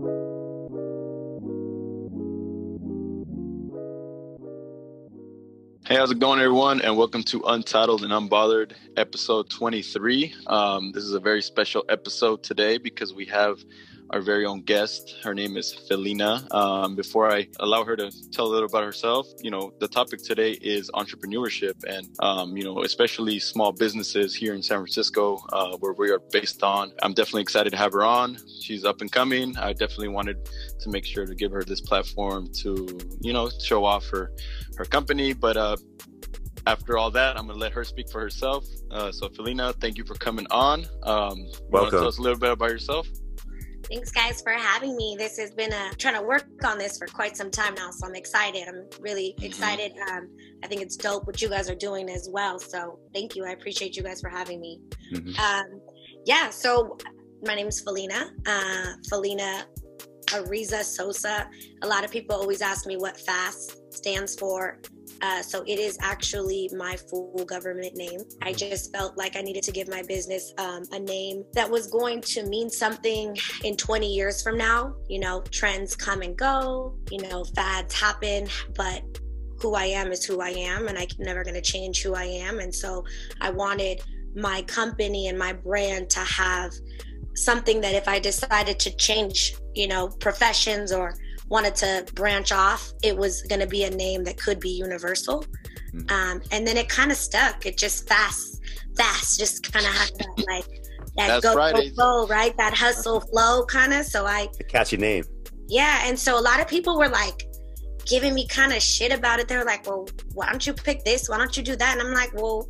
Hey, how's it going, everyone? And welcome to Untitled and Unbothered, episode 23. Um, this is a very special episode today because we have our very own guest. Her name is Felina. Um, before I allow her to tell a little about herself, you know, the topic today is entrepreneurship and, um, you know, especially small businesses here in San Francisco, uh, where we are based on. I'm definitely excited to have her on. She's up and coming. I definitely wanted to make sure to give her this platform to, you know, show off her her company. But uh, after all that, I'm gonna let her speak for herself. Uh, so, Felina, thank you for coming on. Um, Welcome. Tell us a little bit about yourself. Thanks, guys, for having me. This has been a trying to work on this for quite some time now, so I'm excited. I'm really Mm-hmm. excited. Um, I think it's dope what you guys are doing as well. So thank you. I appreciate you guys for having me. Mhm. Um, yeah. So my name is Felina. Uh, Felina Ariza Sosa. A lot of people always ask me what FAS stands for. Uh, so it is actually my full government name. I just felt like I needed to give my business um, a name that was going to mean something in 20 years from now. You know, trends come and go, you know, fads happen, but who I am is who I am, and I'm never going to change who I am. And so I wanted my company and my brand to have something that if I decided to change, you know, professions or wanted to branch off, it was going to be a name that could be universal. Mm. Um, and then it kind of stuck. It just fast, fast, just kind of had that like that go, go flow, right? That hustle flow kind of. So I, A catchy name. yeah. And so a lot of people were like giving me kind of shit about it. They were like, well, why don't you pick this? Why don't you do that? And I'm like, well,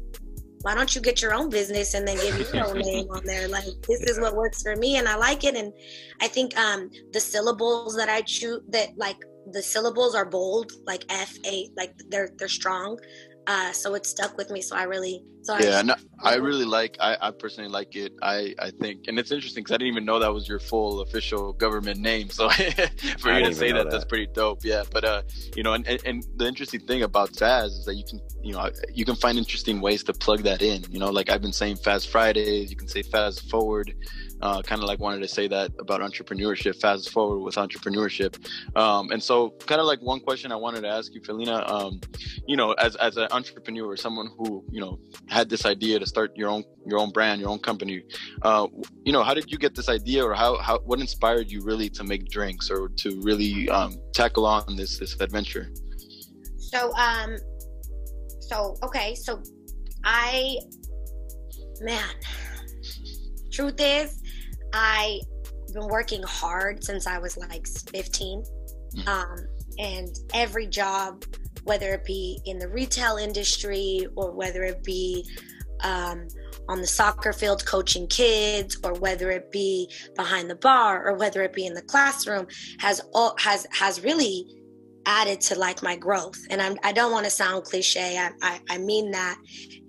why don't you get your own business and then give your own name on there? Like this is what works for me and I like it. And I think um the syllables that I choose that like the syllables are bold, like F A, like they're they're strong. Uh, so it stuck with me. So I really, so I Yeah, just- no, I really like. I, I personally like it. I, I think, and it's interesting because I didn't even know that was your full official government name. So for you to say know that, that's pretty dope. Yeah, but uh, you know, and, and, and the interesting thing about FAS is that you can, you know, you can find interesting ways to plug that in. You know, like I've been saying FAS Fridays. You can say FAS Forward. Uh, kind of like wanted to say that about entrepreneurship, fast forward with entrepreneurship. Um, and so, kind of like one question I wanted to ask you, Felina, um, you know, as, as an entrepreneur, someone who, you know, had this idea to start your own, your own brand, your own company, uh, you know, how did you get this idea or how, how, what inspired you really to make drinks or to really, um, tackle on this, this adventure? So um so okay, so I man truth is I been working hard since I was like 15. Mhm. Um and every job whether it be in the retail industry or whether it be um, on the soccer field coaching kids or whether it be behind the bar or whether it be in the classroom has all has has really added to like my growth and I'm, i don't want to sound cliche I, I, I mean that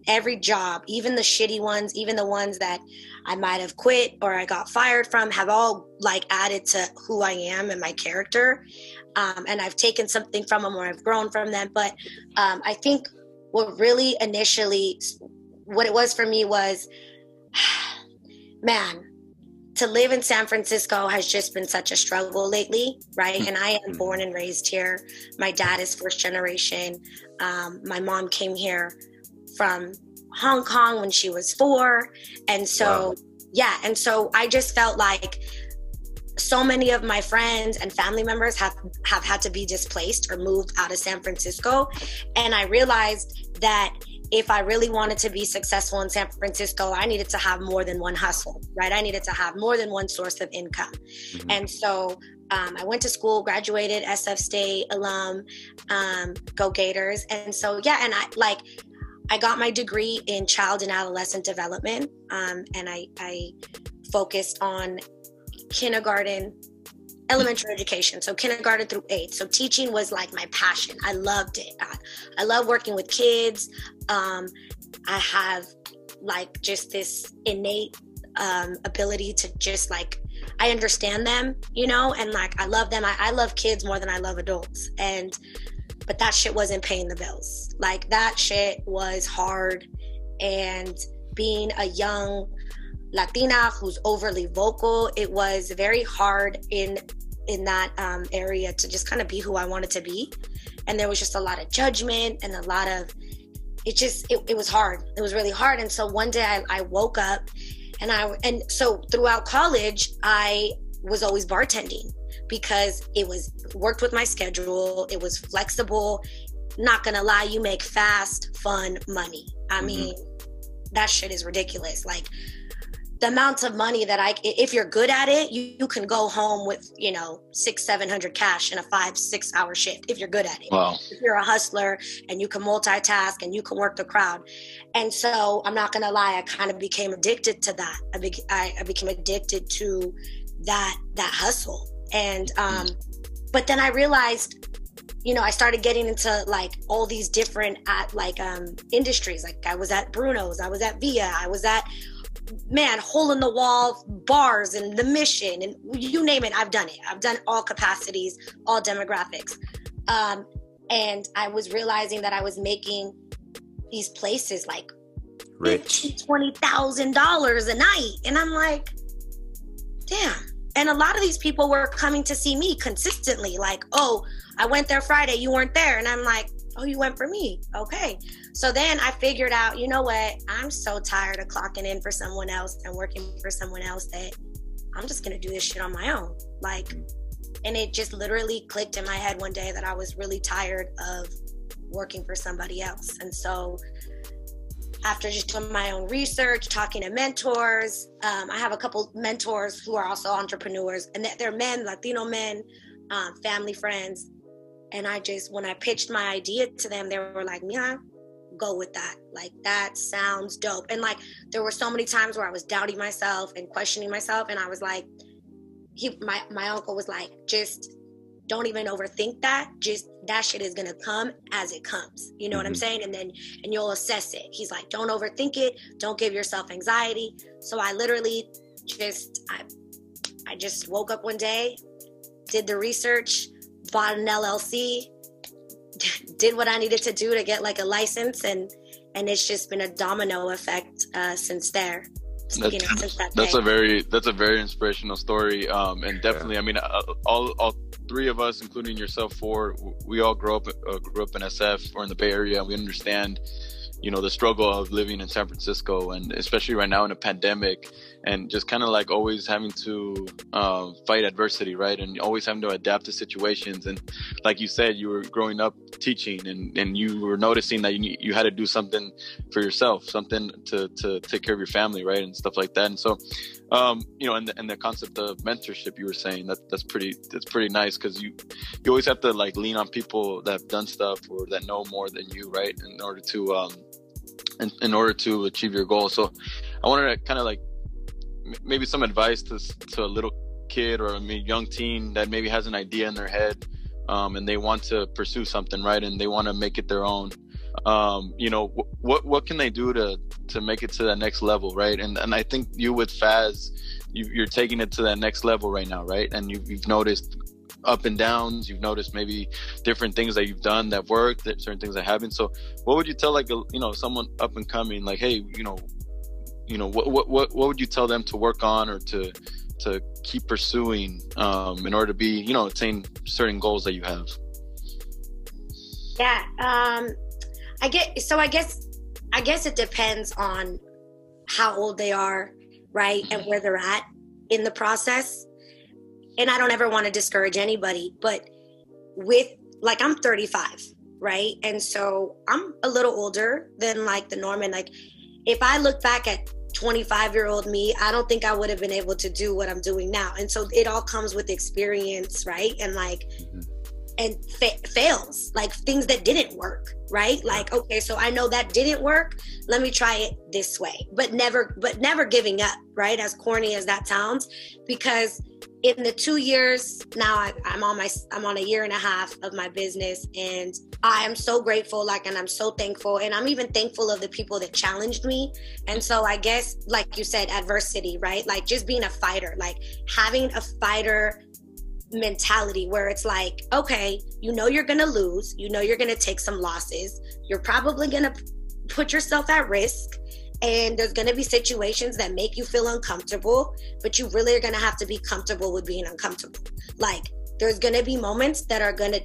every job even the shitty ones even the ones that i might have quit or i got fired from have all like added to who i am and my character um, and i've taken something from them or i've grown from them but um, i think what really initially what it was for me was man to live in San Francisco has just been such a struggle lately, right? And I am born and raised here. My dad is first generation. Um, my mom came here from Hong Kong when she was four. And so, Wow. yeah. And so I just felt like so many of my friends and family members have, have had to be displaced or moved out of San Francisco. And I realized that if I really wanted to be successful in San Francisco, I needed to have more than one hustle, right? I needed to have more than one source of income. Mhm. And so um, I went to school, graduated, SF State alum, um, go Gators. And so, yeah, and I like, I got my degree in child and adolescent development. Um, and I, I focused on kindergarten, elementary education. So kindergarten through eighth. So teaching was like my passion. I loved it. I, I love working with kids. Um, I have like just this innate um, ability to just like I understand them, you know, and like I love them. I, I love kids more than I love adults. And but that shit wasn't paying the bills. Like that shit was hard. And being a young Latina who's overly vocal, it was very hard in in that um, area to just kind of be who I wanted to be. And there was just a lot of judgment and a lot of, it just, it, it was hard. It was really hard. And so one day I, I woke up and I, and so throughout college, I was always bartending because it was worked with my schedule. It was flexible. Not gonna lie, you make fast, fun money. I mm-hmm. mean, that shit is ridiculous. Like the amount of money that I, if you're good at it, you, you can go home with, you know, six, 700 cash in a five, six hour shift if you're good at it. Wow. If you're a hustler and you can multitask and you can work the crowd. And so I'm not going to lie, I kind of became addicted to that. I, be, I, I became addicted to that, that hustle. And, um, but then I realized you know, I started getting into like all these different at like um industries. Like I was at Bruno's, I was at Via, I was at man, hole in the wall bars and the mission and you name it, I've done it. I've done all capacities, all demographics. Um, and I was realizing that I was making these places like rich twenty thousand dollars a night. And I'm like, damn. And a lot of these people were coming to see me consistently, like, oh, I went there Friday, you weren't there. And I'm like, oh, you went for me. Okay. So then I figured out, you know what? I'm so tired of clocking in for someone else and working for someone else that I'm just going to do this shit on my own. Like, and it just literally clicked in my head one day that I was really tired of working for somebody else. And so after just doing my own research, talking to mentors, um, I have a couple mentors who are also entrepreneurs, and they're men, Latino men, um, family friends and I just, when I pitched my idea to them, they were like, yeah, go with that. Like, that sounds dope. And like, there were so many times where I was doubting myself and questioning myself. And I was like, he, my, my uncle was like, just don't even overthink that. Just that shit is gonna come as it comes. You know mm-hmm. what I'm mm-hmm. saying? And then and you'll assess it. He's like, don't overthink it. Don't give yourself anxiety. So I literally just I I just woke up one day, did the research, bought an LLC, did what I needed to do to get like a license, and and it's just been a domino effect uh, since there. That's, you know, since that that's a very that's a very inspirational story, um, and definitely, I mean, uh, all all three of us, including yourself, four, we all grew up uh, grew up in SF or in the Bay Area, and we understand you know the struggle of living in San Francisco and especially right now in a pandemic and just kind of like always having to uh, fight adversity right? And always having to adapt to situations. And like you said you were growing up teaching and, and you were noticing that you, you had to do something for yourself something to, to take care of your family right? And stuff like that. And so um, you know and the, and the concept of mentorship you were saying that that's pretty that's pretty nice because you you always have to like lean on people that have done stuff or that know more than you right? In order to um in, in order to achieve your goal. So i wanted to kind of like maybe some advice to to a little kid or a young teen that maybe has an idea in their head um, and they want to pursue something right? And they want to make it their own um, you know what what can they do to to make it to that next level right? And and i think you with FAS you, are taking it to that next level right now right? And you, you've noticed up and downs. You've noticed maybe different things that you've done that worked certain things that haven't. So what would you tell like a, you know someone up and coming like hey you know you know what what what, what would you tell them to work on or to to keep pursuing um, in order to be you know attain certain goals that you have? Yeah um i get so i guess i guess it depends on how old they are right and where they're at in the process and i don't ever want to discourage anybody but with like i'm 35 right and so i'm a little older than like the norm and like if I look back at 25 year old me, I don't think I would have been able to do what I'm doing now. And so it all comes with experience, right? And like, mm-hmm. And fa- fails, like things that didn't work, right? Like, okay, so I know that didn't work. Let me try it this way, but never, but never giving up, right? As corny as that sounds, because in the two years now I, am on my i'm on a year and a half of my business and i am so grateful like and i'm so thankful and i'm even thankful of the people that challenged me and so i guess like you said adversity right like just being a fighter like having a fighter mentality where it's like okay you know you're gonna lose you know you're gonna take some losses you're probably gonna put yourself at risk And there's going to be situations that make you feel uncomfortable, but you really are going to have to be comfortable with being uncomfortable. Like, there's going to be moments that are going to,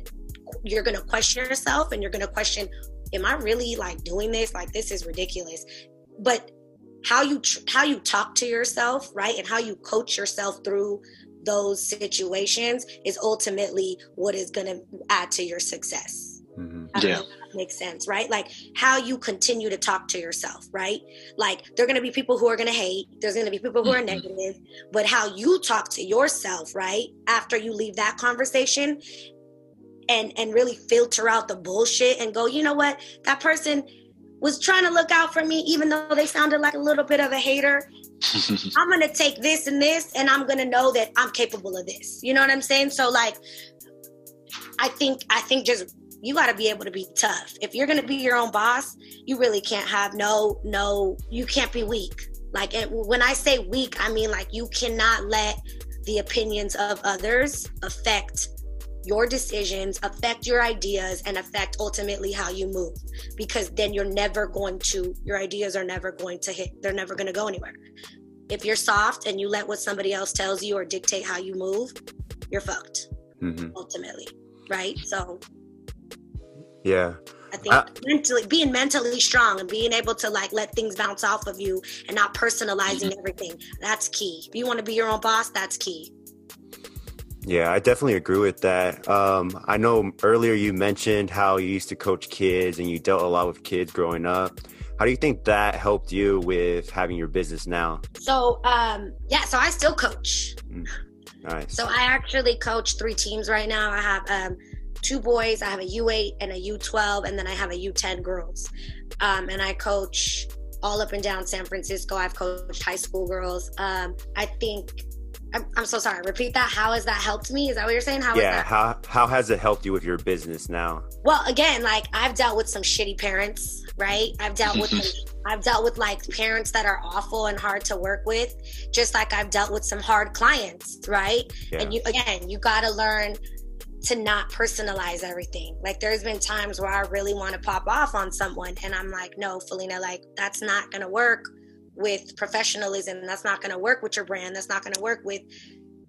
you're going to question yourself and you're going to question, am I really like doing this? Like, this is ridiculous. But how you how you talk to yourself right and how you coach yourself through those situations is ultimately what is going to add to your success. Mm-hmm. yeah. makes sense right? Like how you continue to talk to yourself right? Like there are going to be people who are going to hate there's going to be people who are mm-hmm. negative but how you talk to yourself right after you leave that conversation and and really filter out the bullshit and go you know what? That person was trying to look out for me, even though they sounded like a little bit of a hater. I'm gonna take this and this, and I'm gonna know that I'm capable of this. You know what I'm saying? So like, I think I think just you got to be able to be tough. If you're gonna be your own boss, you really can't have no no. You can't be weak. Like when I say weak, I mean like you cannot let the opinions of others affect your decisions affect your ideas and affect ultimately how you move because then you're never going to your ideas are never going to hit they're never going to go anywhere if you're soft and you let what somebody else tells you or dictate how you move you're fucked mm-hmm. ultimately right so yeah I think mentally being mentally strong and being able to like let things bounce off of you and not personalizing mm-hmm. everything. That's key. If you want to be your own boss, that's key. Yeah, I definitely agree with that. Um, I know earlier you mentioned how you used to coach kids and you dealt a lot with kids growing up. How do you think that helped you with having your business now? So, um, yeah, so I still coach. Mm, nice. So I actually coach three teams right now. I have um, two boys, I have a U8 and a U12, and then I have a U10 girls. Um, and I coach all up and down San Francisco. I've coached high school girls. Um, I think I'm, I'm so sorry. Repeat that. How has that helped me? Is that what you're saying? How yeah. How how has it helped you with your business now? Well, again, like I've dealt with some shitty parents, right? I've dealt with mm-hmm. I've dealt with like parents that are awful and hard to work with, just like I've dealt with some hard clients, right? Yeah. And you again, you got to learn to not personalize everything. Like there's been times where I really want to pop off on someone and I'm like, "No, Felina, like that's not going to work." With professionalism that's not going to work with your brand that's not going to work with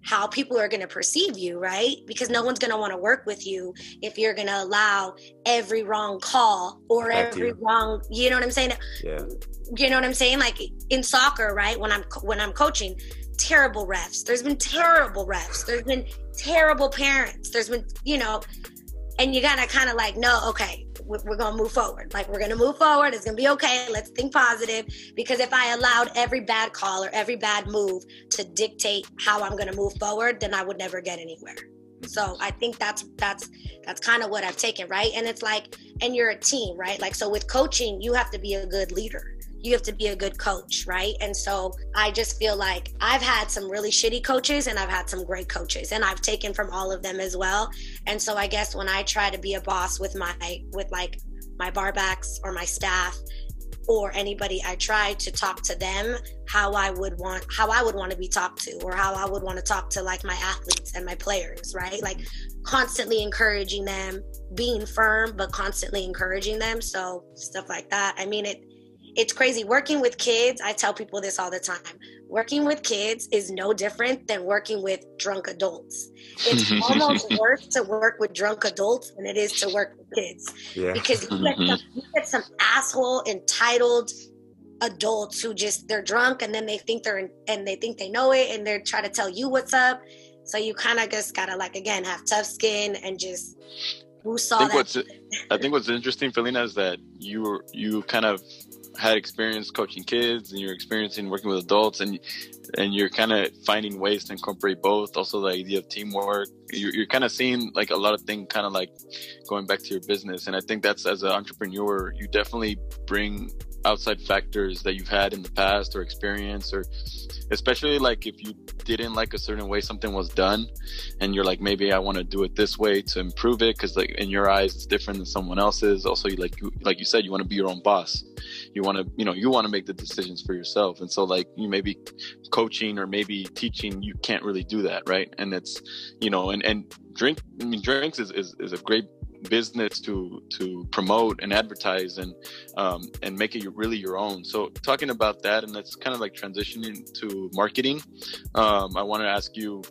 how people are going to perceive you right? Because no one's going to want to work with you if you're going to allow every wrong call or every you. wrong you know what i'm saying? Yeah. You know what i'm saying? Like in soccer right when i'm when i'm coaching terrible refs. There's been terrible refs. There's been terrible parents. There's been you know and you gotta kind of like no okay we're to move forward. Like, we're to move forward. It's to be okay. Let's think positive. Because if I allowed every bad call or every bad move to dictate how I'm to move forward, then I would never get anywhere. So I think that's that's that's kind of what I've taken, right? And it's like, and you're a team, right? Like, so with coaching, you have to be a good leader you have to be a good coach, right? And so I just feel like I've had some really shitty coaches and I've had some great coaches and I've taken from all of them as well. And so I guess when I try to be a boss with my with like my barbacks or my staff or anybody I try to talk to them how I would want how I would want to be talked to or how I would want to talk to like my athletes and my players, right? Like constantly encouraging them, being firm but constantly encouraging them. So stuff like that. I mean it it's crazy. Working with kids i tell people this all the time. Working with kids is no different than working with drunk adults. It's almost worse to work with drunk adults than it is to work with kids yeah. because you get, some, you get some asshole entitled adults who just they're drunk and then they think they're in, and they think they know it and they're trying to tell you what's up. So you kind of just gotta like again have tough skin and just who saw I think that what's I think what's interesting, Felina, is that you you kind of had experience coaching kids and you're experiencing working with adults and and you're kind of finding ways to incorporate both. Also the idea of teamwork you're, you're kind of seeing like a lot of things kind of like going back to your business and i think that's as an entrepreneur you definitely bring outside factors that you've had in the past or experience or especially like if you didn't like a certain way something was done and you're like maybe i want to do it this way to improve it because like in your eyes it's different than someone else's. Also you like you, like you said you want to be your own boss. You want to you know you want to make the decisions for yourself and so like you maybe coaching or maybe teaching you can't really do that right? And it's you know and and drink i mean drinks is is, is a great business to to promote and advertise and um, and make it really your own. So talking about that, and that's kind of like transitioning to marketing. Um, I want to ask you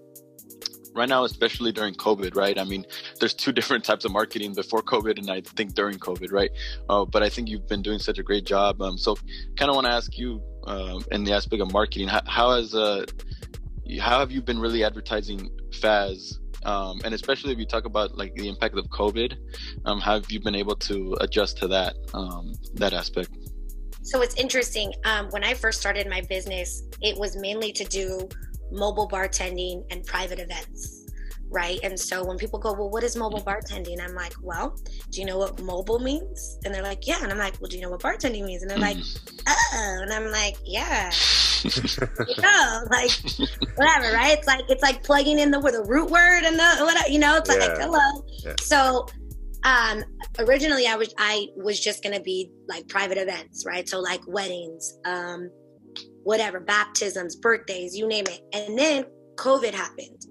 right now, especially during COVID, right? I mean, there's two different types of marketing before COVID and I think during COVID, right? Uh, but I think you've been doing such a great job. Um, so, kind of want to ask you um, in the aspect of marketing, how, how has uh, how have you been really advertising FAS? Um, and especially if you talk about like the impact of COVID, um, how have you been able to adjust to that um, that aspect? So it's interesting. Um, when I first started my business, it was mainly to do mobile bartending and private events right? And so when people go, well, what is mobile bartending? I'm like, well, do you know what mobile means? And they're like, yeah. And I'm like, well, do you know what bartending means? And they're like, oh. And I'm like, yeah. no, like whatever, right? It's like it's like plugging in the with a root word and the whatever, you know. It's yeah. like hello. Yeah. So um originally i was i was just gonna be like private events right so like weddings um whatever, baptisms, birthdays, you name it. And then COVID happened.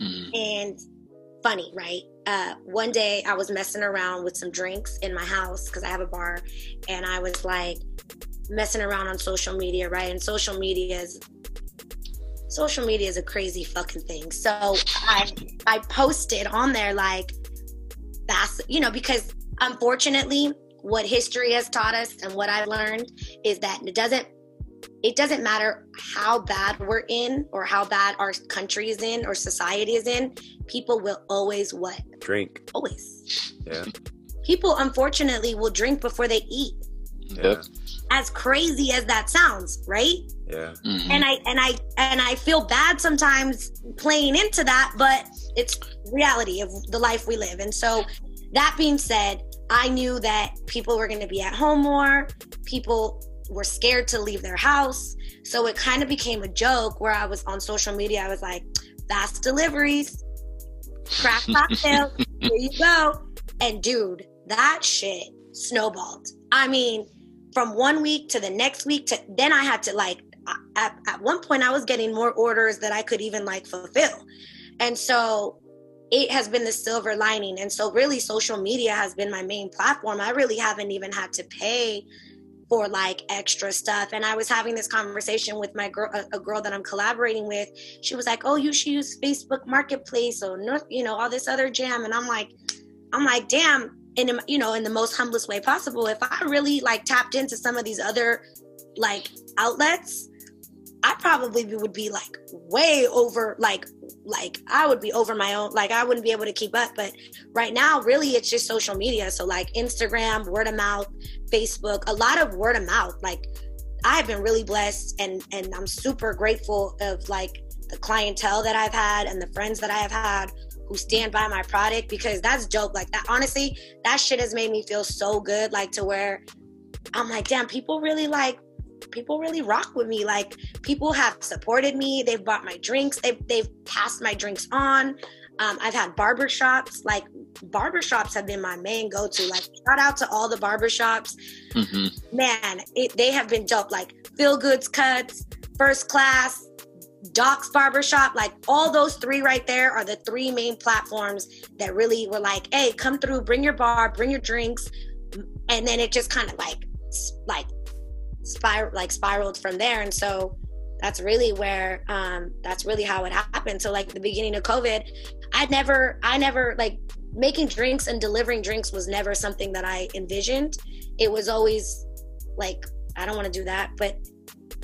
Mm-hmm. And funny, right? Uh, one day I was messing around with some drinks in my house because I have a bar, and I was like messing around on social media, right? And social media is social media is a crazy fucking thing. So I I posted on there like that's you know because unfortunately what history has taught us and what I've learned is that it doesn't it doesn't matter how bad we're in or how bad our country is in or society is in, people will always what? Drink. Always. Yeah. People unfortunately will drink before they eat. Yeah. As crazy as that sounds, right? Yeah. Mm-hmm. And I and I and I feel bad sometimes playing into that, but it's reality of the life we live. And so that being said, I knew that people were going to be at home more. People were scared to leave their house. So it kind of became a joke where I was on social media. I was like, fast deliveries, crack cocktails, here you go. And dude, that shit snowballed. I mean, from one week to the next week to then I had to like at, at one point I was getting more orders that I could even like fulfill. And so it has been the silver lining. And so really social media has been my main platform. I really haven't even had to pay for like extra stuff. And I was having this conversation with my girl, a, a girl that I'm collaborating with. She was like, "Oh, you should use Facebook Marketplace or you know all this other jam." And I'm like, I'm like, damn. In you know, in the most humblest way possible, if I really like tapped into some of these other like outlets, I probably would be like way over like like I would be over my own like I wouldn't be able to keep up. But right now really it's just social media. So like Instagram word of mouth Facebook a lot of word of mouth. Like I've been really blessed and and I'm super grateful of like the clientele that I've had and the friends that I have had who stand by my product because that's dope like that honestly that shit has made me feel so good like to where I'm like damn people really like people really rock with me. Like people have supported me. They've bought my drinks. They've they've passed my drinks on. Um, I've had barbershops. Like barbershops have been my main go-to. Like shout out to all the barbershops. Mm-hmm. Man, it, they have been dope. Like Feel Goods Cuts, First Class, Doc's Barbershop, like all those three right there are the three main platforms that really were like, hey, come through, bring your bar, bring your drinks. And then it just kind of like like spiral like spiraled from there and so that's really where um that's really how it happened so like the beginning of covid i never i never like making drinks and delivering drinks was never something that i envisioned it was always like i don't want to do that but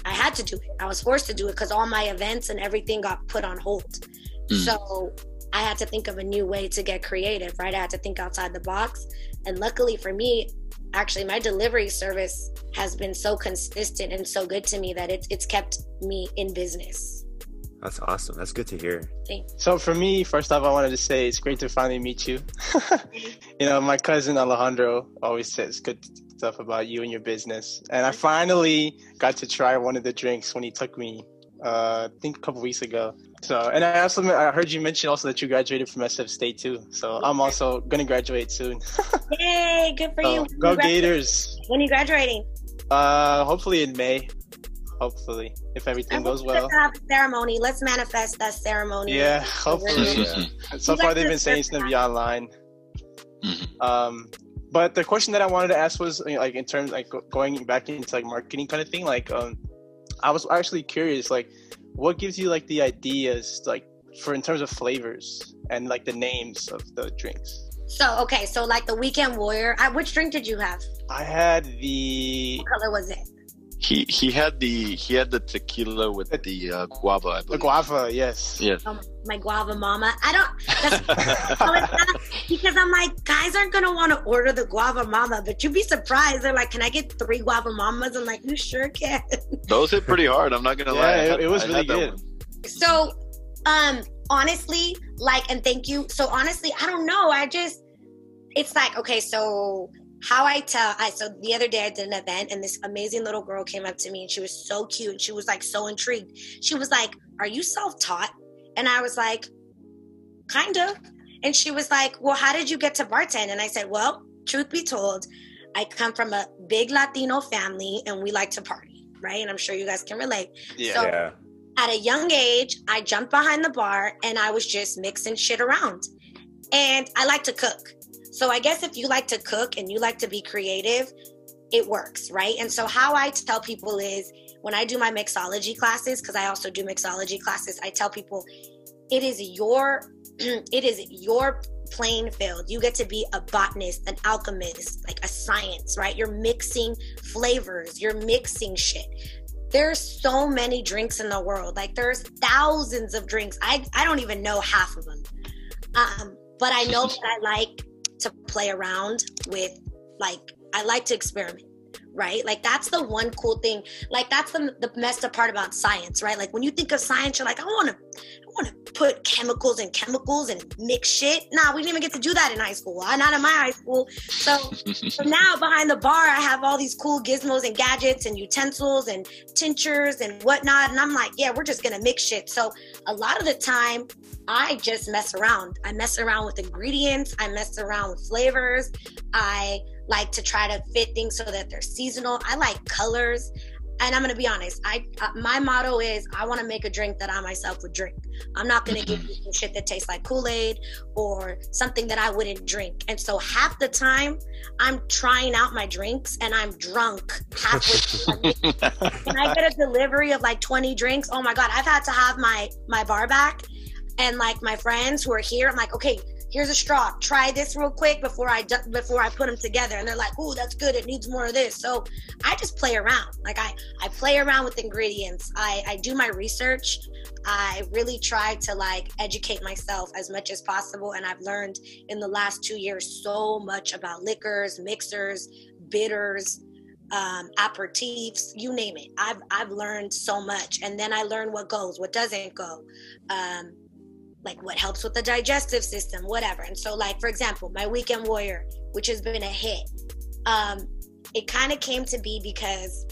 i had to do it i was forced to do it because all my events and everything got put on hold mm. so i had to think of a new way to get creative right i had to think outside the box and luckily for me actually my delivery service has been so consistent and so good to me that it's it's kept me in business. That's awesome. That's good to hear. Thanks. So for me, first off, I wanted to say it's great to finally meet you. you know, my cousin Alejandro always says good stuff about you and your business, and I finally got to try one of the drinks when he took me. Uh, I think a couple weeks ago. So, and I also I heard you mention also that you graduated from SF State too. So I'm also gonna graduate soon. Yay! Good for so, you. Go you Gators! When are you graduating? Uh, hopefully in May. Hopefully, if everything goes well. Have a ceremony. Let's manifest that ceremony. Yeah, hopefully. Yeah. so far, they've been saying it's gonna be online. Mm-hmm. Um, but the question that I wanted to ask was you know, like in terms like going back into like marketing kind of thing. Like, um, I was actually curious, like, what gives you like the ideas, like, for in terms of flavors and like the names of the drinks? So okay, so like the weekend warrior. I, which drink did you have? I had the. What color was it? He he had the he had the tequila with the uh, guava. I The guava, yes. Yes. Um, my guava mama. I don't. That's, so it's not- because I'm like, guys aren't gonna want to order the guava mama, but you'd be surprised. They're like, "Can I get three guava mamas?" I'm like, "You sure can." Those hit pretty hard. I'm not gonna Yeah, lie. It- had- it was I really good. So, um, honestly, like, and thank you. So honestly, I don't know. I just, it's like, okay, so how I tell, I so the other day I did an event and this amazing little girl came up to me and she was so cute and she was like so intrigued. She was like, "Are you self-taught?" And I was like, "Kind of." And she was like, "Well, how did you get to bartend?" And I said, "Well, truth be told, I come from a big Latino family and we like to party, right? And I'm sure you guys can relate. Yeah. So- yeah. at a young age, I jumped behind the bar and I was just mixing shit around. And I like to cook. So I guess if you like to cook and you like to be creative, it works, right? And so how I tell people is when I do my mixology classes, because I also do mixology classes, I tell people it is your it is your playing field. You get to be a botanist, an alchemist, like a science, right? You're mixing flavors, you're mixing shit. There's so many drinks in the world. Like there's thousands of drinks. I i don't even know half of them. Um but i know that i like to play around with like i like to experiment right? Like that's the one cool thing. Like that's the, the messed up part about science right? Like when you think of science you're like i want to want to put chemicals and chemicals and mix shit nah we didn't even get to do that in high school Uh, not in my high school so so now behind the bar, I have all these cool gizmos and gadgets and utensils and tinctures and whatnot. And I'm like, yeah, we're just gonna mix shit. So a lot of the time, I just mess around. I mess around with ingredients. I mess around with flavors. I like to try to fit things so that they're seasonal. I like colors. And I'm gonna be honest. I uh, my motto is I want to make a drink that I myself would drink. I'm not gonna give you some shit that tastes like Kool Aid or something that I wouldn't drink. And so half the time, I'm trying out my drinks and I'm drunk halfway through. when I get a delivery of like 20 drinks, oh my god, I've had to have my my bar back and like my friends who are here. I'm like, okay, here's a straw. Try this real quick before I before I put them together. And they're like, oh, that's good. It needs more of this. So I just play around. Like I I play around with ingredients. I I do my research. I really try to like educate myself as much as possible. And I've learned in the last two years so much about liquors, mixers, bitters, um, aperitifs, you name it. I've I've learned so much, and then I learn what goes, what doesn't go, um, like what helps with the digestive system, whatever. And so, like for example, my Weekend Warrior, which has been a hit, um, it kind of came to be because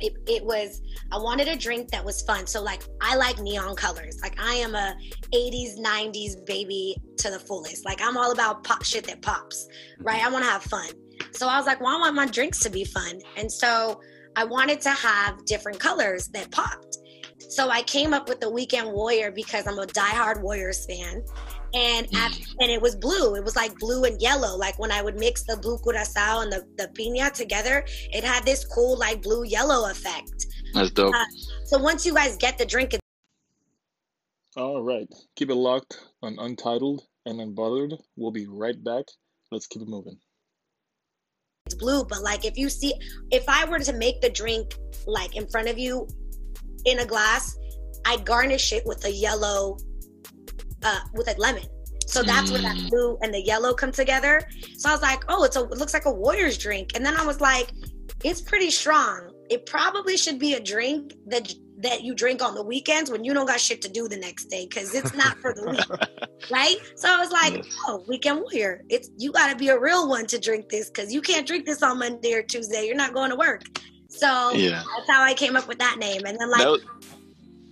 it, it was I wanted a drink that was fun. So like I like neon colors. Like I am a 80s 90s baby to the fullest. Like I'm all about pop shit that pops, right? I want to have fun. So I was like, well, I want my drinks to be fun. And so I wanted to have different colors that popped. So I came up with the Weekend Warrior because I'm a diehard Warriors fan. And mm. at, and it was blue. It was like blue and yellow. Like when I would mix the blue curacao and the, the piña together, it had this cool like blue yellow effect. That's dope. Uh, so once you guys get the drink, All right. Keep it locked on Untitled and Unbothered. We'll be right back. Let's keep it moving. it's blue. But like if you see, if I were to make the drink like in front of you in a glass, I garnish it with a yellow, uh, with a lemon. So that's where that Mm. blue and the yellow come together. So I was like, oh, it's a, it looks like a Warriors drink. And then I was like, it's pretty strong. It probably should be a drink that that you drink on the weekends when you don't got shit to do the next day because it's not for the week, right? So I was like, Yes. oh, weekend warrior. It's you got to be a real one to drink this because you can't drink this on Monday or Tuesday. You're not going to work. So Yeah. that's how I came up with that name. And then like, That was,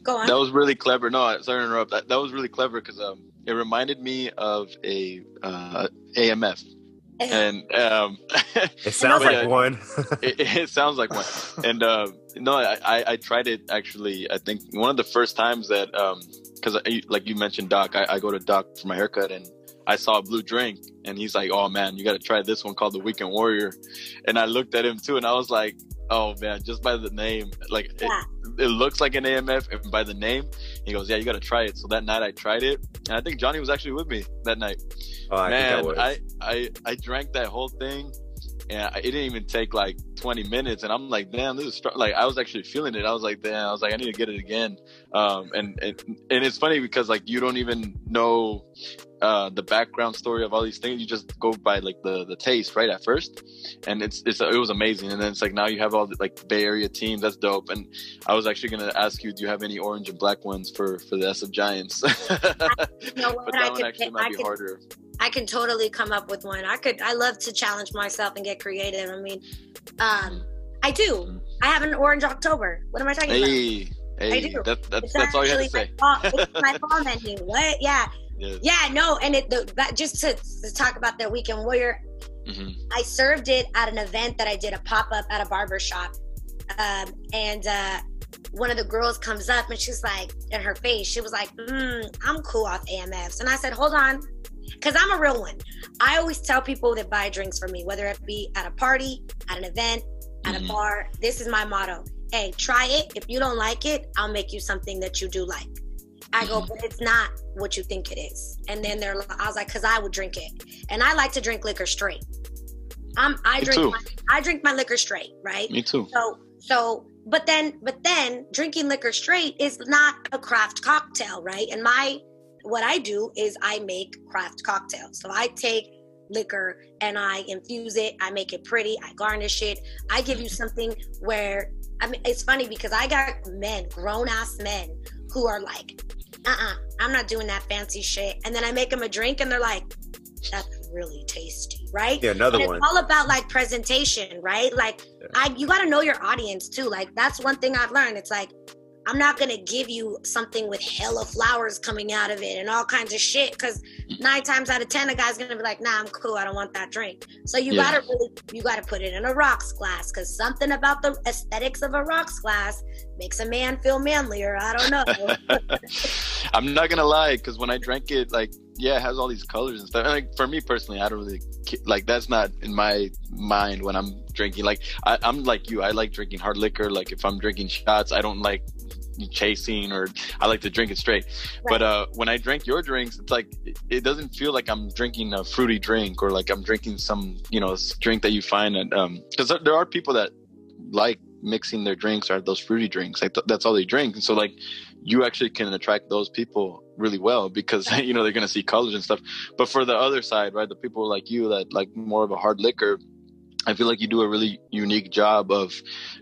go on. that was really clever. No, sorry to interrupt. That, that was really clever because um, it reminded me of a uh, AMF. And um, It sounds Yeah. like one. it, it sounds like one. And uh, no, I, I I tried it actually. I think one of the first times that because I like you mentioned Doc, I, I go to Doc for my haircut, and I saw a blue drink, and he's like, "Oh man, you got to try this one called the Weekend Warrior," and I looked at him too, and I was like, "Oh man, just by the name, like Yeah. it, it looks like an AMF, and by the name, he goes, "Yeah, you got to try it." So that night I tried it, and I think Johnny was actually with me that night. Oh, I man, think I. I, I I drank that whole thing, and I- it didn't even take like 20 minutes, and I'm like, damn, this is str-. like I was actually feeling it. I was like, damn, I was like, I need to get it again. Um, and and and it's funny because like you don't even know uh the background story of all these things. You just go by like the the taste right at first, and it's it's it was amazing. And then it's like now you have all the like Bay Area teams. That's dope. And I was actually gonna ask you, do you have any orange and black ones for for the SF Giants? You know what? but I that one could, actually I might be could, harder. I can totally come up with one. I could. I love to challenge myself and get creative. I mean, um, I do. I have an orange October. What am I talking about? Hey, hey, do. that, that's that's all you had to say. My fall, it's my fall menu. What? Yeah, Yeah. yeah. No, and it. The, that, just to, to talk about that weekend warrior, hmm I served it at an event that I did a pop up at a barber shop, um, and uh, one of the girls comes up and she's like, in her face, she was like, mm, "I'm cool off AMFs," and I said, "Hold on." Because I'm a real one. I always tell people that buy drinks for me, whether it be at a party, at an event, at Mhm. a bar. This is my motto. Hey, try it. If you don't like it, I'll make you something that you do like. I go, Mhm. but it's not what you think it is. And then they're, I was like, because I would drink it, and I like to drink liquor straight. I'm, I Me drink, too. my, I drink my liquor straight, right? Me too. So, so, but then, but then, drinking liquor straight is not a craft cocktail, right? And my, what I do is I make craft cocktails. So I take liquor and I infuse it. I make it pretty. I garnish it. I give you something where I mean, it's funny because I got men, grown ass men, who are like, uh uh-uh, uh, i am not doing that fancy shit. And then I make them a drink and they're like, that's really tasty, right? yeah, another and one. it's all about like presentation, right? Like Yeah. I you got to know your audience too. Like that's one thing I've learned. It's like I'm not gonna give you something with hella flowers coming out of it and all kinds of shit because nine times out of ten, a guy's gonna be like, "Nah, I'm cool. I don't want that drink." So you Yeah. gotta really, you gotta put it in a rocks glass because something about the aesthetics of a rocks glass makes a man feel manlier. I don't know. I'm not gonna lie, because when I drank it, like, yeah, it has all these colors and stuff. And like for me personally, I don't really like. That's not in my mind when I'm drinking. Like, I, I'm like you. I like drinking hard liquor. Like, if I'm drinking shots, I don't like chasing or I like to drink it straight. But uh, when I drink your drinks, it's like it- doesn't feel like I'm drinking a fruity drink or like I'm drinking some you know drink that you find at um because there, there are people that like mixing their drinks or those fruity drinks. Like th- that's all they drink. And so like you actually can attract those people really well because you know they're gonna see colors and stuff. But for the other side right the people like you that like more of a hard liquor I feel like you do a really unique job of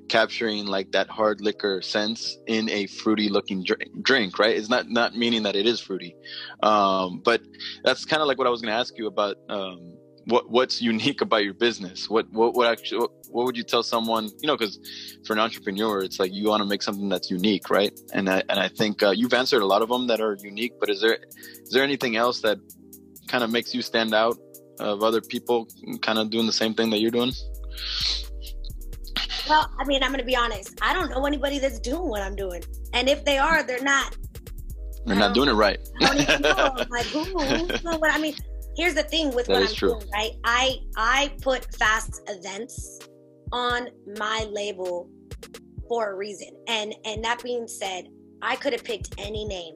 capturing like that hard liquor sense in a fruity looking drink, right? It's not not meaning that it is fruity. Um, but that's kind of like what I was going to ask you about um, what what's unique about your business? What what what actually what, what would you tell someone you know because for an entrepreneur it's like you want to make something that's unique right? And I, and I think uh, you've answered a lot of them that are unique but is there is there anything else that kind of makes you stand out of other people kind of doing the same thing that you're doing well, I mean, I'm gonna be honest. I don't know anybody that's doing what I'm doing, and if they are, they're not. They're not doing it right I don't even know. I'm like, who, what? I mean, here's the thing with That what I'm true. doing, right? I I put fast events on my label for a reason, and and that being said, I could have picked any name,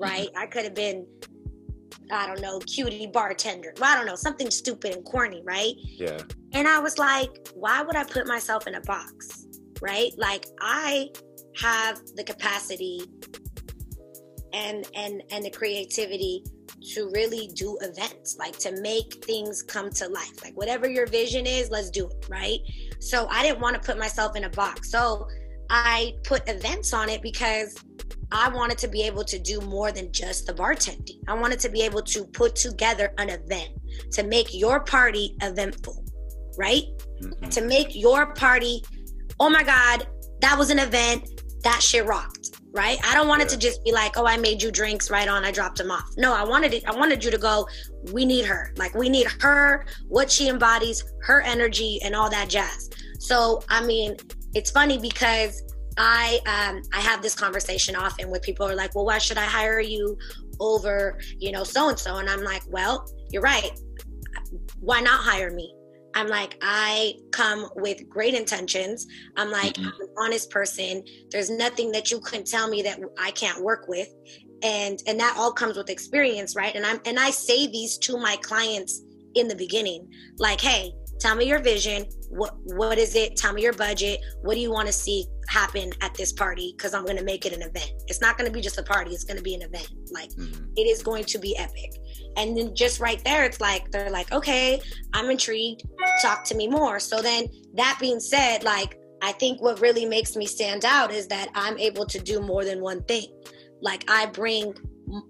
right? Mm-hmm. I could have been, I don't know, cutie bartender. Well, I don't know, something stupid and corny, right? Yeah. And I was like, why would I put myself in a box? Right? Like I have the capacity and and and the creativity to really do events, like to make things come to life. Like whatever your vision is, let's do it, right? So I didn't want to put myself in a box. So I put events on it because I wanted to be able to do more than just the bartending. I wanted to be able to put together an event to make your party eventful, right? Mhm. To make your party, oh my God, that was an event, that shit rocked, right? I don't want it to just be like, oh, I made you drinks right on, I dropped them off. No, I wanted it, I wanted you to go, we need her. Like we need her, what she embodies, her energy, and all that jazz. So I mean, it's funny because I um, I have this conversation often with people who are like, well, why should I hire you? over, you know, so and so. And I'm like, well, you're right. Why not hire me? I'm like, I come with great intentions. I'm like, mm-hmm. I'm an honest person. There's nothing that you couldn't tell me that I can't work with. And and that all comes with experience, right? And I'm and I say these to my clients in the beginning. Like, hey, tell me your vision. What what is it? Tell me your budget. What do you want to see happen at this party? Because i'm going to make it an event. It's not going to be just a party it's going to be an event. Like mm-hmm. it is going to be epic. And then just right there it's like they're like okay i'm intrigued. Talk to me more. So then that being said like i think what really makes me stand out is that i'm able to do more than one thing. Like i bring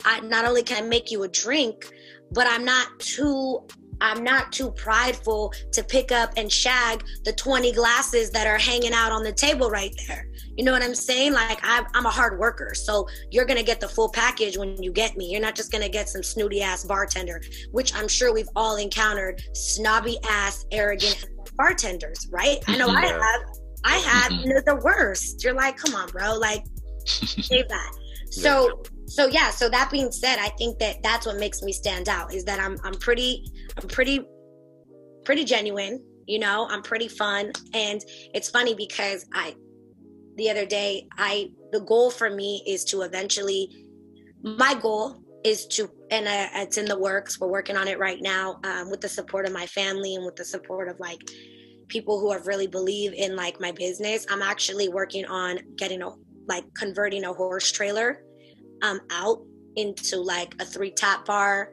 I not only can I make you a drink, but I'm not too I'm not too prideful to pick up and shag the 20 glasses that are hanging out on the table right there. You know what I'm saying? Like, I'm, I'm a hard worker. So you're going to get the full package when you get me. You're not just going to get some snooty ass bartender, which I'm sure we've all encountered snobby ass, arrogant bartenders, right? I know I have. I have mm-hmm. the worst. You're like, come on, bro. Like, save that. So, so yeah so that being said i think that that's what makes me stand out is that i'm i'm pretty i'm pretty pretty genuine you know i'm pretty fun. And it's funny because i the other day i the goal for me is to eventually my goal is to and it's in the works we're working on it right now um, with the support of my family and with the support of like people who have really believe in like my business. I'm actually working on getting a like converting a horse trailer um, out into like a three top bar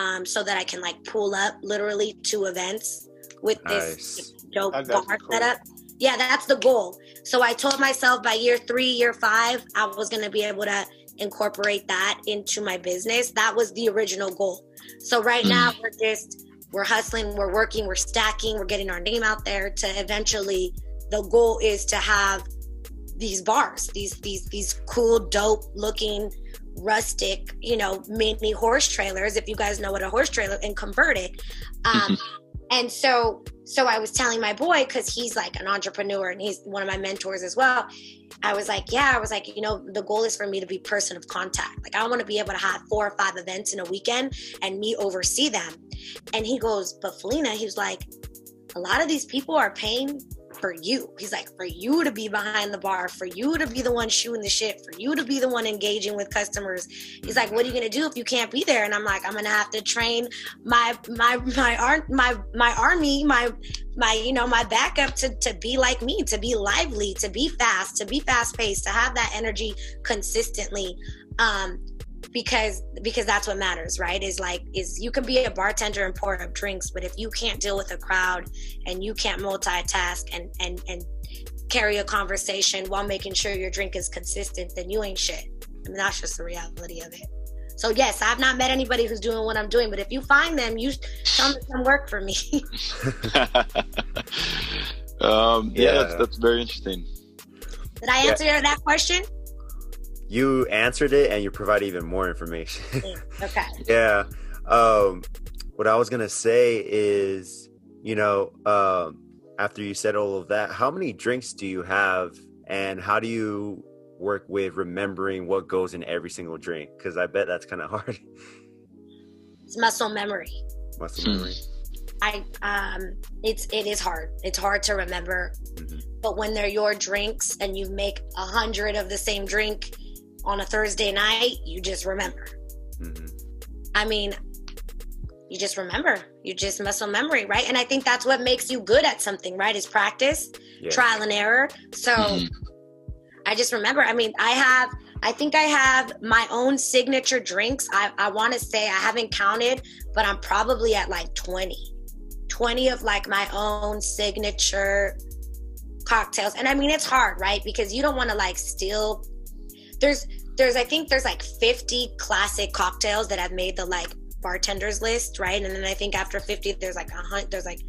um, so that I can like pull up literally to events with this nice. dope bar cool. setup. Yeah, that's the goal. So I told myself by year three, year five, I was going to be able to incorporate that into my business. That was the original goal. So right mm. now we're just we're hustling, we're working, we're stacking, we're getting our name out there to eventually the goal is to have these bars, these these these cool, dope looking rustic, you know, mini horse trailers, if you guys know what a horse trailer, and convert it. Um, and so, so I was telling my boy because he's like an entrepreneur and he's one of my mentors as well. I was like, yeah, I was like, you know, the goal is for me to be person of contact. Like, I want to be able to have four or five events in a weekend and me oversee them. And he goes, but Felina, he was like, a lot of these people are paying for you. He's like, for you to be behind the bar, for you to be the one shooting the shit, for you to be the one engaging with customers. He's like, what are you gonna do if you can't be there? And I'm like, I'm gonna have to train my my my my my army, my my you know my backup to to be like me, to be lively, to be fast, to be fast paced, to have that energy consistently. Um, because because that's what matters right? Is like is you can be a bartender and pour up drinks but if you can't deal with a crowd and you can't multitask and and and carry a conversation while making sure your drink is consistent then you ain't shit. I mean, that's just the reality of it. So yes i've not met anybody who's doing what i'm doing but if you find them you tell them to come work for me. Um, yeah, yeah, that's, that's very interesting. Did i answer yeah. that question you answered it and you provide even more information. okay. Yeah. Um, what I was gonna say is, you know, um, after you said all of that, how many drinks do you have, and how do you work with remembering what goes in every single drink? Because I bet that's kind of hard. It's muscle memory. Muscle hmm. memory. I um, it's it is hard. It's hard to remember. Mm-hmm. But when they're your drinks and you make a hundred of the same drink, on a Thursday night, you just remember. Mm-hmm. I mean, you just remember. You just muscle memory, right? And I think that's what makes you good at something, right? Is practice, yeah. trial and error. So mm-hmm. I just remember. I mean, I have. I think I have my own signature drinks. I, I want to say I haven't counted, but I'm probably at like 20. 20 of like my own signature cocktails. And I mean, it's hard, right? Because you don't want to like steal there's there's I think there's like 50 classic cocktails that have made the like bartenders list, right? And then I think after 50 there's like a hunt there's like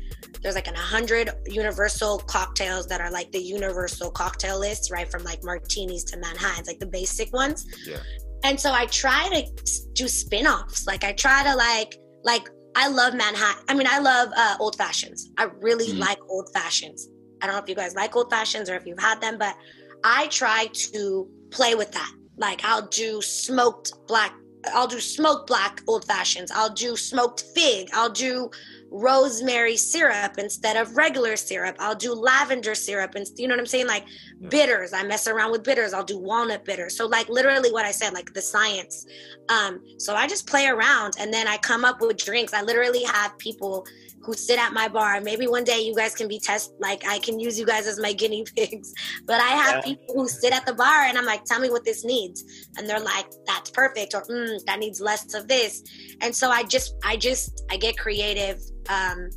there's like an 100 universal cocktails that are like the universal cocktail list, right? From like martinis to Manhattans, like the basic ones. Yeah. And so I try to do spin-offs. Like I try to like like I love Manhattan. I mean, I love uh, old fashions. I really mm-hmm. like old fashions. I don't know if you guys like old fashions or if you've had them, but I try to play with that. Like I'll do smoked black I'll do smoked black old fashions. I'll do smoked fig. I'll do rosemary syrup instead of regular syrup. I'll do lavender syrup and you know what I'm saying? Like yeah. bitters. I mess around with bitters. I'll do walnut bitters. So like literally what I said, like the science. Um, so I just play around and then I come up with drinks. I literally have people who sit at my bar. Maybe one day you guys can be test like I can use you guys as my guinea pigs. But I have yeah. people who sit at the bar and I'm like, tell me what this needs. And they're like, that's perfect or mm, that needs less of this. And so I just I just I get creative um,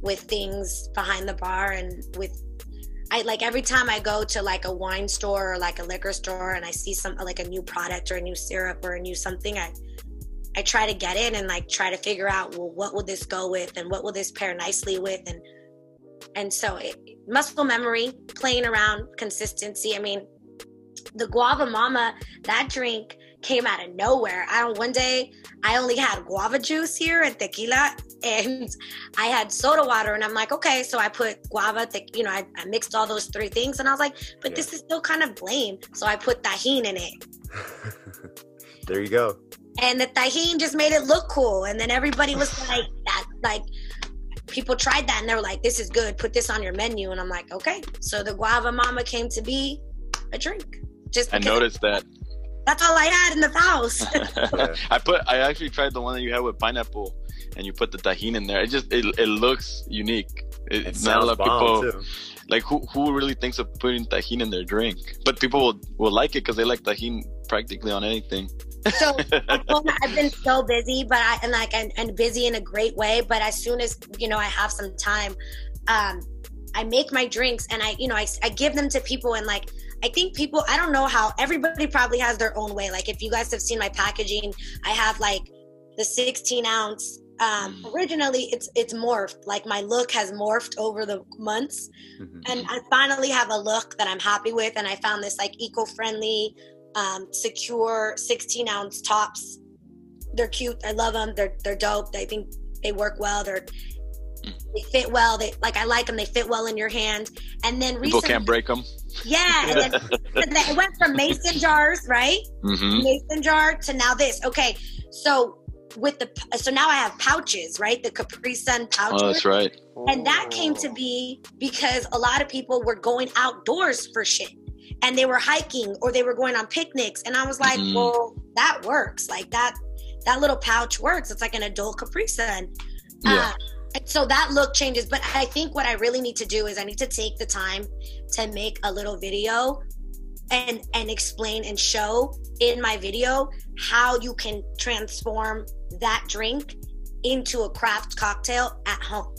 with things behind the bar and with I like every time I go to like a wine store or like a liquor store and I see some like a new product or a new syrup or a new something, I I try to get in and like try to figure out well what will this go with and what will this pair nicely with and and so it, muscle memory, playing around, consistency. I mean, the guava mama that drink came out of nowhere. I one day I only had guava juice here and tequila, and I had soda water, and I'm like, okay, so I put guava, te- you know, I, I, mixed all those three things, and I was like, but yeah. this is still kind of blame, so I put Tajín in it. there you go. And the Tajín just made it look cool, and then everybody was like, that, like. People tried that and they were like, "This is good. Put this on your menu." And I'm like, "Okay." So the guava mama came to be a drink. Just I noticed that that's all I had in the house. I put. I actually tried the one that you had with pineapple, and you put the Tajín in there. It just it, it looks unique. It, it not a lot of people too. like who who really thinks of putting Tajín in their drink, but people will will like it because they like Tajín practically on anything. So I've been so busy, but I and like and, and busy in a great way. But as soon as you know I have some time, um, I make my drinks and I you know I I give them to people and like I think people, I don't know how, everybody probably has their own way. Like if you guys have seen my packaging, I have like the 16 ounce. Um, mm. originally, it's it's morphed. Like my look has morphed over the months, mm-hmm. and I finally have a look that I'm happy with. And I found this like eco-friendly, um, secure 16 ounce tops. They're cute. I love them. They're they're dope. I think they work well. They're they fit well. They like I like them. They fit well in your hand. And then recently, people can't break them. Yeah, and then, it went from mason jars, right? Mm-hmm. Mason jar to now this. Okay, so with the so now I have pouches, right? The Capri Sun pouches. Oh, that's right. And that came to be because a lot of people were going outdoors for shit. And they were hiking or they were going on picnics. And I was like, mm. well, that works. Like that that little pouch works. It's like an adult Capri Sun. Yeah. Uh, so that look changes but i think what i really need to do is i need to take the time to make a little video and and explain and show in my video how you can transform that drink into a craft cocktail at home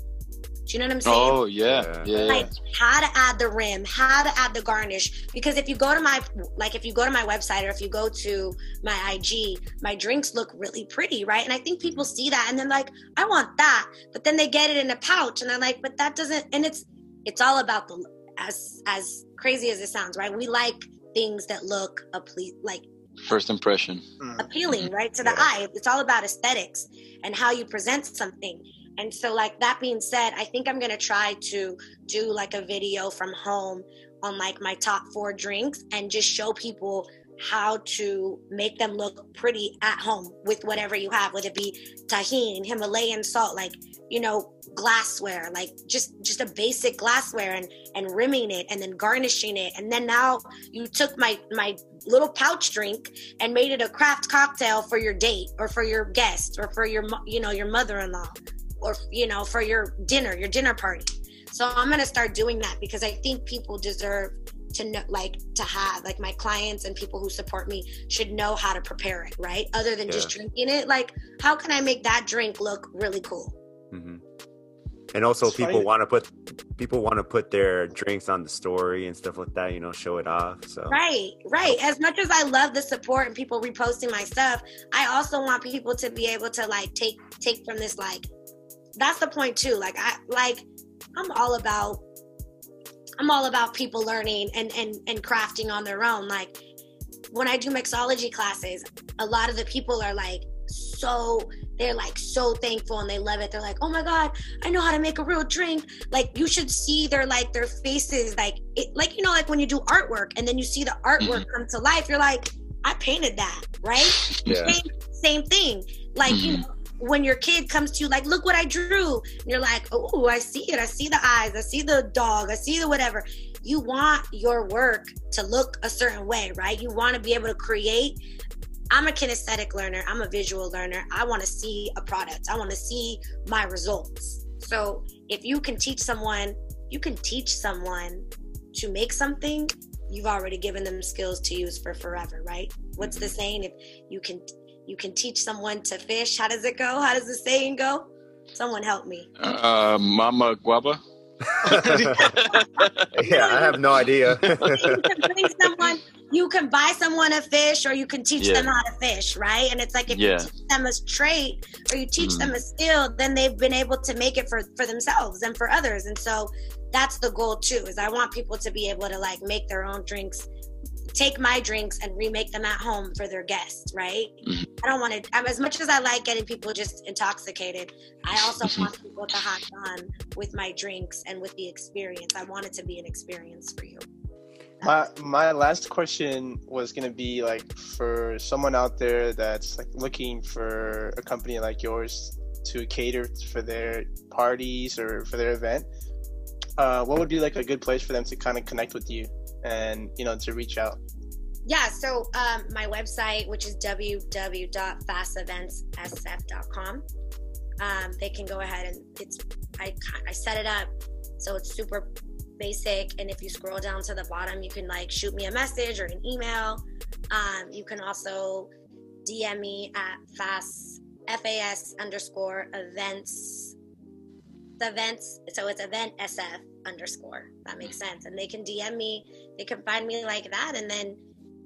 do you know what I'm saying? Oh yeah, yeah. Like how to add the rim, how to add the garnish. Because if you go to my like if you go to my website or if you go to my IG, my drinks look really pretty, right? And I think people see that and they're like, I want that. But then they get it in a pouch and they're like, but that doesn't and it's it's all about the as as crazy as it sounds, right? We like things that look a ple- like first impression hmm. appealing right to the yeah. eye it's all about aesthetics and how you present something and so, like that being said, I think I'm gonna try to do like a video from home on like my top four drinks and just show people how to make them look pretty at home with whatever you have, whether it be Tajín, Himalayan salt, like you know, glassware, like just just a basic glassware and and rimming it and then garnishing it. And then now you took my my little pouch drink and made it a craft cocktail for your date or for your guest or for your you know your mother-in-law or you know for your dinner your dinner party. So i'm going to start doing that because i think people deserve to know like to have like my clients and people who support me should know how to prepare it right? Other than yeah. just drinking it like how can i make that drink look really cool? Mm-hmm. and also it's people want to put people want to put their drinks on the story and stuff like that you know show it off so. Right right. As much as i love the support and people reposting my stuff i also want people to be able to like take take from this like that's the point too. Like I like I'm all about I'm all about people learning and and and crafting on their own. Like when I do mixology classes, a lot of the people are like so they're like so thankful and they love it. They're like, "Oh my god, I know how to make a real drink." Like you should see their like their faces like it like you know like when you do artwork and then you see the artwork mm-hmm. come to life, you're like, "I painted that." Right? Yeah same thing. Like, mm-hmm. you know, when your kid comes to you, like, look what I drew. And you're like, oh, I see it. I see the eyes. I see the dog. I see the whatever. You want your work to look a certain way, right? You want to be able to create. I'm a kinesthetic learner. I'm a visual learner. I want to see a product. I want to see my results. So if you can teach someone, you can teach someone to make something, you've already given them skills to use for forever, right? What's the saying? If you can you can teach someone to fish, how does it go? How does the saying go? Someone help me. Uh, Mama Guava. yeah, I have no idea. you can someone, you can buy someone a fish, or you can teach yeah. them how to fish, right? And it's like if yeah. you teach them a trait or you teach mm. them a skill, then they've been able to make it for for themselves and for others. And so that's the goal too. Is I want people to be able to like make their own drinks take my drinks and remake them at home for their guests, right? Mm-hmm. I don't want to, as much as I like getting people just intoxicated, I also mm-hmm. want people to have fun with my drinks and with the experience. I want it to be an experience for you. My my last question was gonna be like for someone out there that's like looking for a company like yours to cater for their parties or for their event. Uh, what would be like a good place for them to kind of connect with you? And you know to reach out? Yeah, so um, my website, which is www.fasteventsSF.com, um, they can go ahead and it's I I set it up so it's super basic. And if you scroll down to the bottom, you can like shoot me a message or an email. Um, you can also DM me at fast fas underscore events the events so it's event sf underscore that makes sense. And they can dm me they can find me like that and then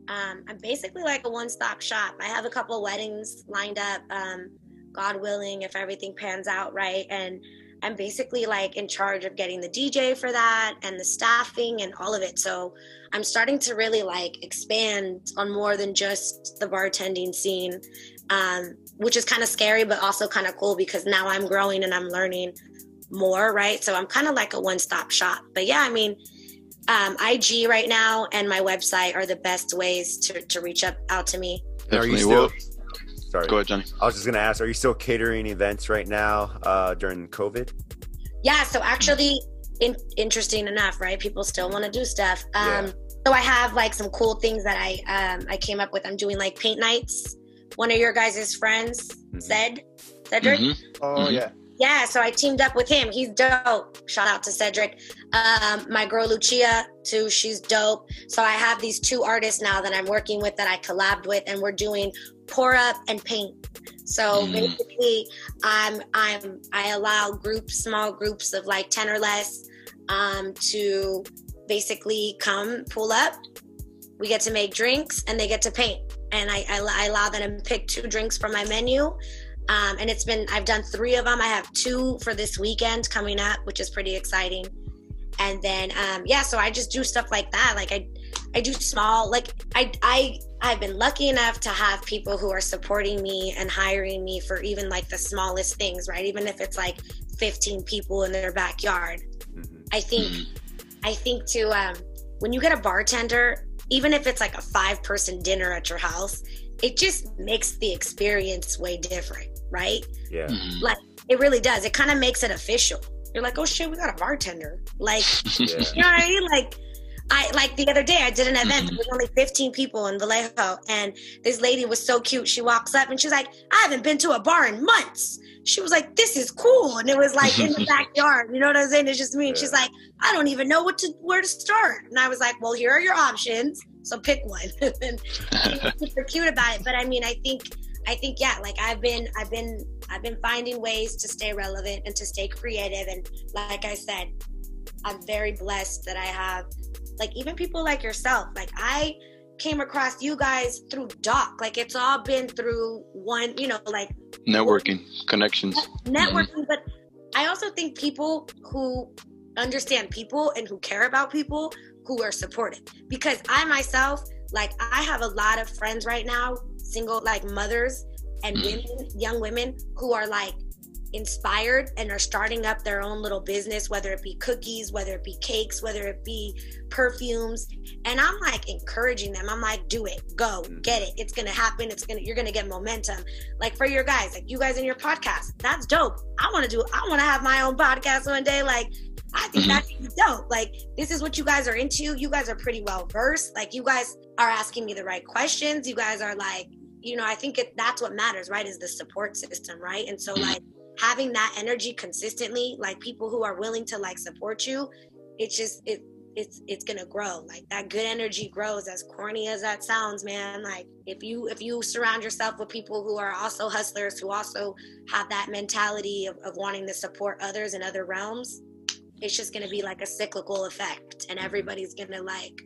um, i'm basically like a one-stop shop. I have a couple weddings lined up um, god willing if everything pans out right and i'm basically like in charge of getting the dj for that and the staffing and all of it. So i'm starting to really like expand on more than just the bartending scene um, which is kind of scary but also kind of cool because now i'm growing and i'm learning more, right? So I'm kind of like a one stop shop. But yeah, I mean, um, IG right now and my website are the best ways to, to reach up out to me. Are you still? Sorry. Go ahead, Johnny. I was just gonna ask: Are you still catering events right now uh, during COVID? Yeah. So actually, in, interesting enough, right? People still want to do stuff. Um, yeah. So I have like some cool things that I um, I came up with. I'm doing like paint nights. One of your guys' friends mm-hmm. said, Cedric. Mm-hmm. Oh mm-hmm. yeah yeah, so I teamed up with him. He's dope. Shout out to Cedric. Um, my girl Lucia too. She's dope. So I have these two artists now that I'm working with that I collabed with, and we're doing pour up and paint. So mm. basically, I'm I'm I allow groups, small groups of like ten or less, um, to basically come pull up. We get to make drinks, and they get to paint. And I, I, I allow them to pick two drinks from my menu um, and it's been, I've done three of them. I have two for this weekend coming up, which is pretty exciting. And then, um, yeah, so I just do stuff like that. Like I, I do small, like I, I, I've been lucky enough to have people who are supporting me and hiring me for even like the smallest things, right? Even if it's like 15 people in their backyard. Mm-hmm. I think, mm-hmm. I think to, um, when you get a bartender, even if it's like a five person dinner at your house, it just makes the experience way different right? Yeah. Mm-hmm. Like it really does. It kind of makes it official. You're like, oh shit, we got a bartender. Like, yeah. you know what I mean? Like, I like the other day I did an event. Mm-hmm. There was only 15 people in Vallejo, and this lady was so cute. She walks up and she's like, I haven't been to a bar in months. She was like, This is cool, and it was like in the backyard. You know what I'm saying? It's just me. And she's like, I don't even know what to where to start. And I was like, Well, here are your options. So pick one. and super cute about it. But I mean, I think I think yeah, like I've been I've been I've been finding ways to stay relevant and to stay creative and like I said, I'm very blessed that I have like even people like yourself. Like I came across you guys through Doc. Like it's all been through one, you know, like networking, connections. Networking, mm-hmm. but I also think people who understand people and who care about people who are supportive because I myself like I have a lot of friends right now single like mothers and mm. women, young women who are like, inspired and are starting up their own little business, whether it be cookies, whether it be cakes, whether it be perfumes. And I'm like encouraging them. I'm like, do it, go, mm. get it. It's gonna happen. It's gonna you're gonna get momentum. Like for your guys, like you guys in your podcast, that's dope. I wanna do I wanna have my own podcast one day. Like I think mm-hmm. that's dope. Like, this is what you guys are into. You guys are pretty well versed. Like, you guys are asking me the right questions. You guys are like, you know, I think it, that's what matters, right? Is the support system, right? And so, like, having that energy consistently, like people who are willing to like support you, it's just it it's it's gonna grow. Like that good energy grows. As corny as that sounds, man. Like if you if you surround yourself with people who are also hustlers, who also have that mentality of, of wanting to support others in other realms, it's just gonna be like a cyclical effect, and everybody's gonna like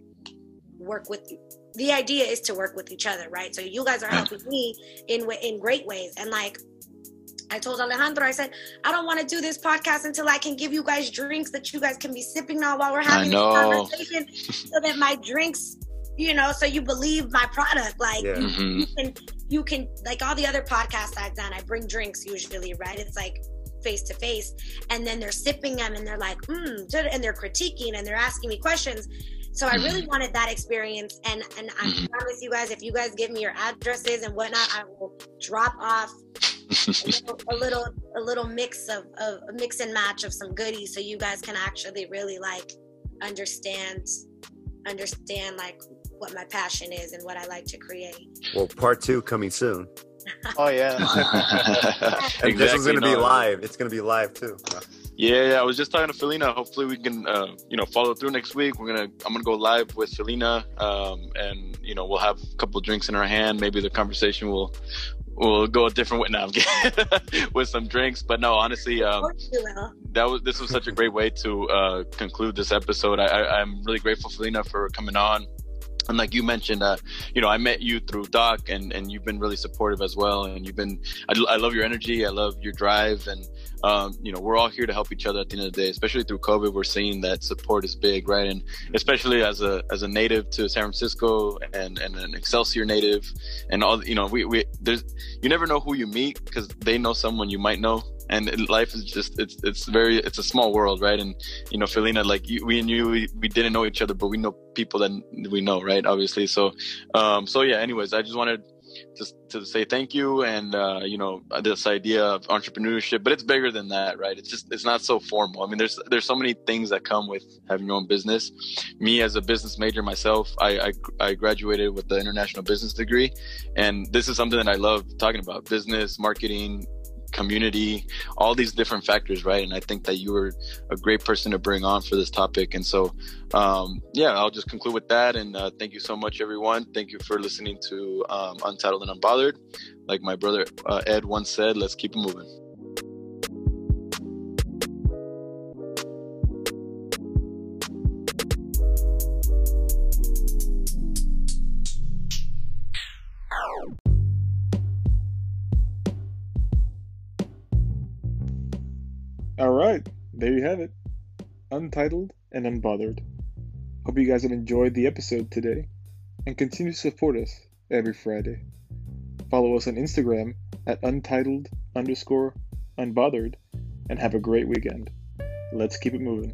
work with you. The idea is to work with each other, right? So you guys are helping me in in great ways, and like I told Alejandro, I said, I don't want to do this podcast until I can give you guys drinks that you guys can be sipping on while we're having this conversation so that my drinks, you know, so you believe my product. Like yeah. mm-hmm. you can you can like all the other podcasts I've done, I bring drinks usually, right? It's like face to face and then they're sipping them and they're like, hmm, and they're critiquing and they're asking me questions. So I really mm-hmm. wanted that experience, and and I mm-hmm. promise you guys, if you guys give me your addresses and whatnot, I will drop off a, little, a little a little mix of, of a mix and match of some goodies so you guys can actually really like understand understand like what my passion is and what I like to create. Well, part two coming soon. oh yeah. exactly, this is gonna no. be live. It's gonna be live too. Yeah, yeah. I was just talking to Felina. Hopefully, we can, uh, you know, follow through next week. We're gonna, I'm gonna go live with Felina, um, and you know, we'll have a couple drinks in our hand. Maybe the conversation will, will go a different way now with some drinks. But no, honestly, um, that was this was such a great way to uh, conclude this episode. I, I, I'm really grateful, Felina, for coming on and like you mentioned uh, you know i met you through doc and and you've been really supportive as well. And you've been i, I love your energy. I love your drive. And um, you know we're all here to help each other at the end of the day especially through covid. We're seeing that support is big right? And especially as a as a native to san francisco and and an excelsior native and all you know we, we there's you never know who you meet because they know someone you might know and life is just it's it's very it's a small world right? And you know felina like you, we you we, we didn't know each other but we know people that we know right? Obviously. So um so yeah anyways i just wanted to, to say thank you and uh, you know this idea of entrepreneurship but it's bigger than that right? It's just it's not so formal. I mean there's there's so many things that come with having your own business. Me as a business major myself i i, I graduated with the international business degree and this is something that i love talking about business marketing community, all these different factors, right? And I think that you were a great person to bring on for this topic. And so, um, yeah, I'll just conclude with that. And uh, thank you so much, everyone. Thank you for listening to um, Untitled and Unbothered. Like my brother uh, Ed once said, let's keep it moving. Right, there you have it. Untitled and Unbothered. Hope you guys have enjoyed the episode today and continue to support us every Friday. Follow us on Instagram at untitled underscore unbothered and have a great weekend. Let's keep it moving.